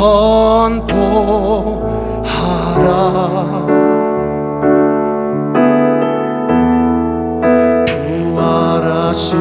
선포하라. 부활하신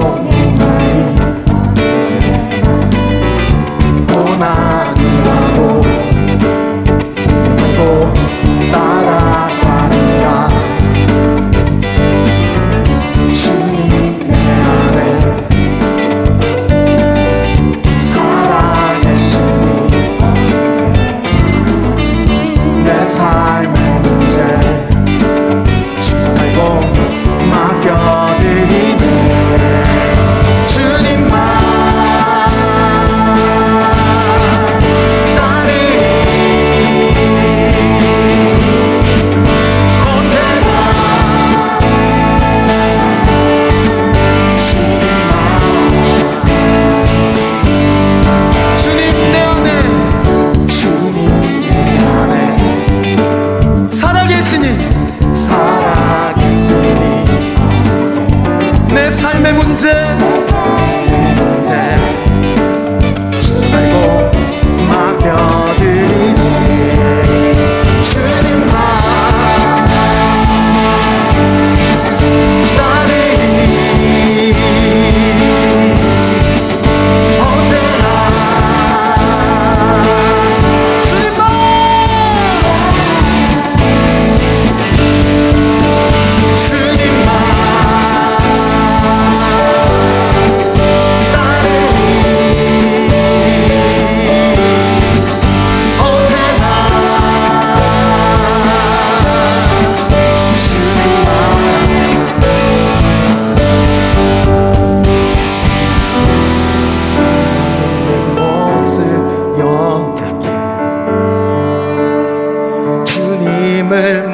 Oh. day 마음을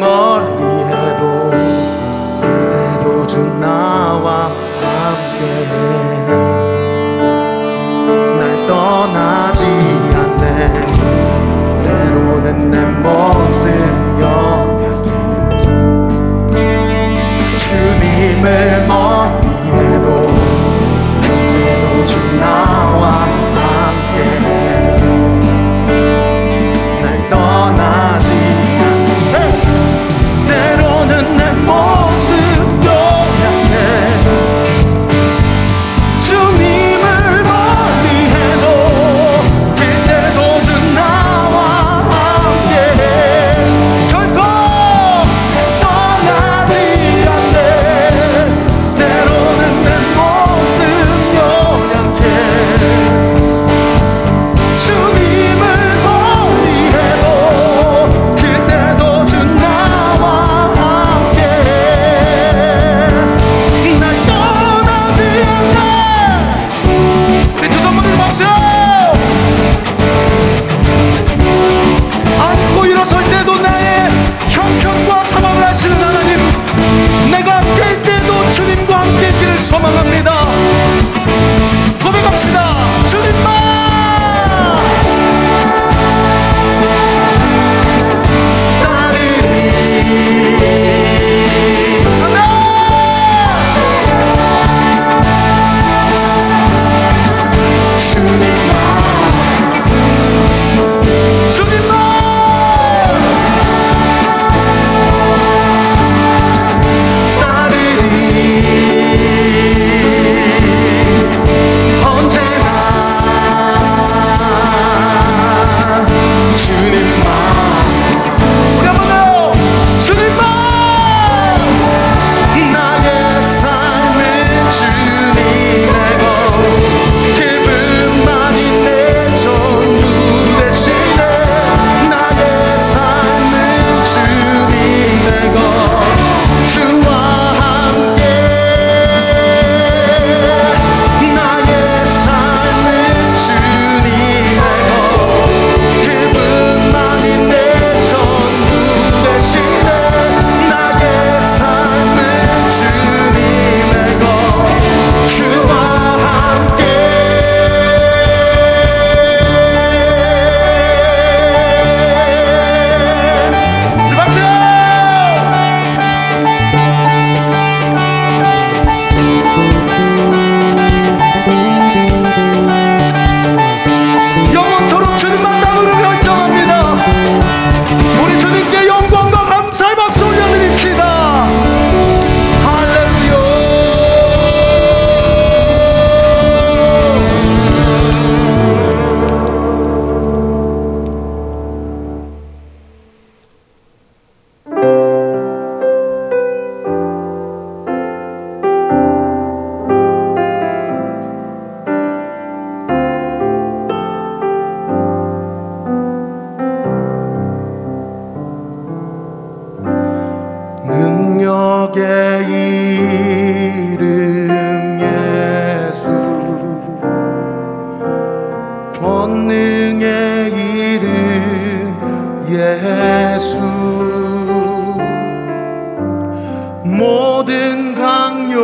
모든 강력을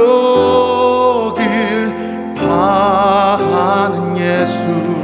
파하는 예수.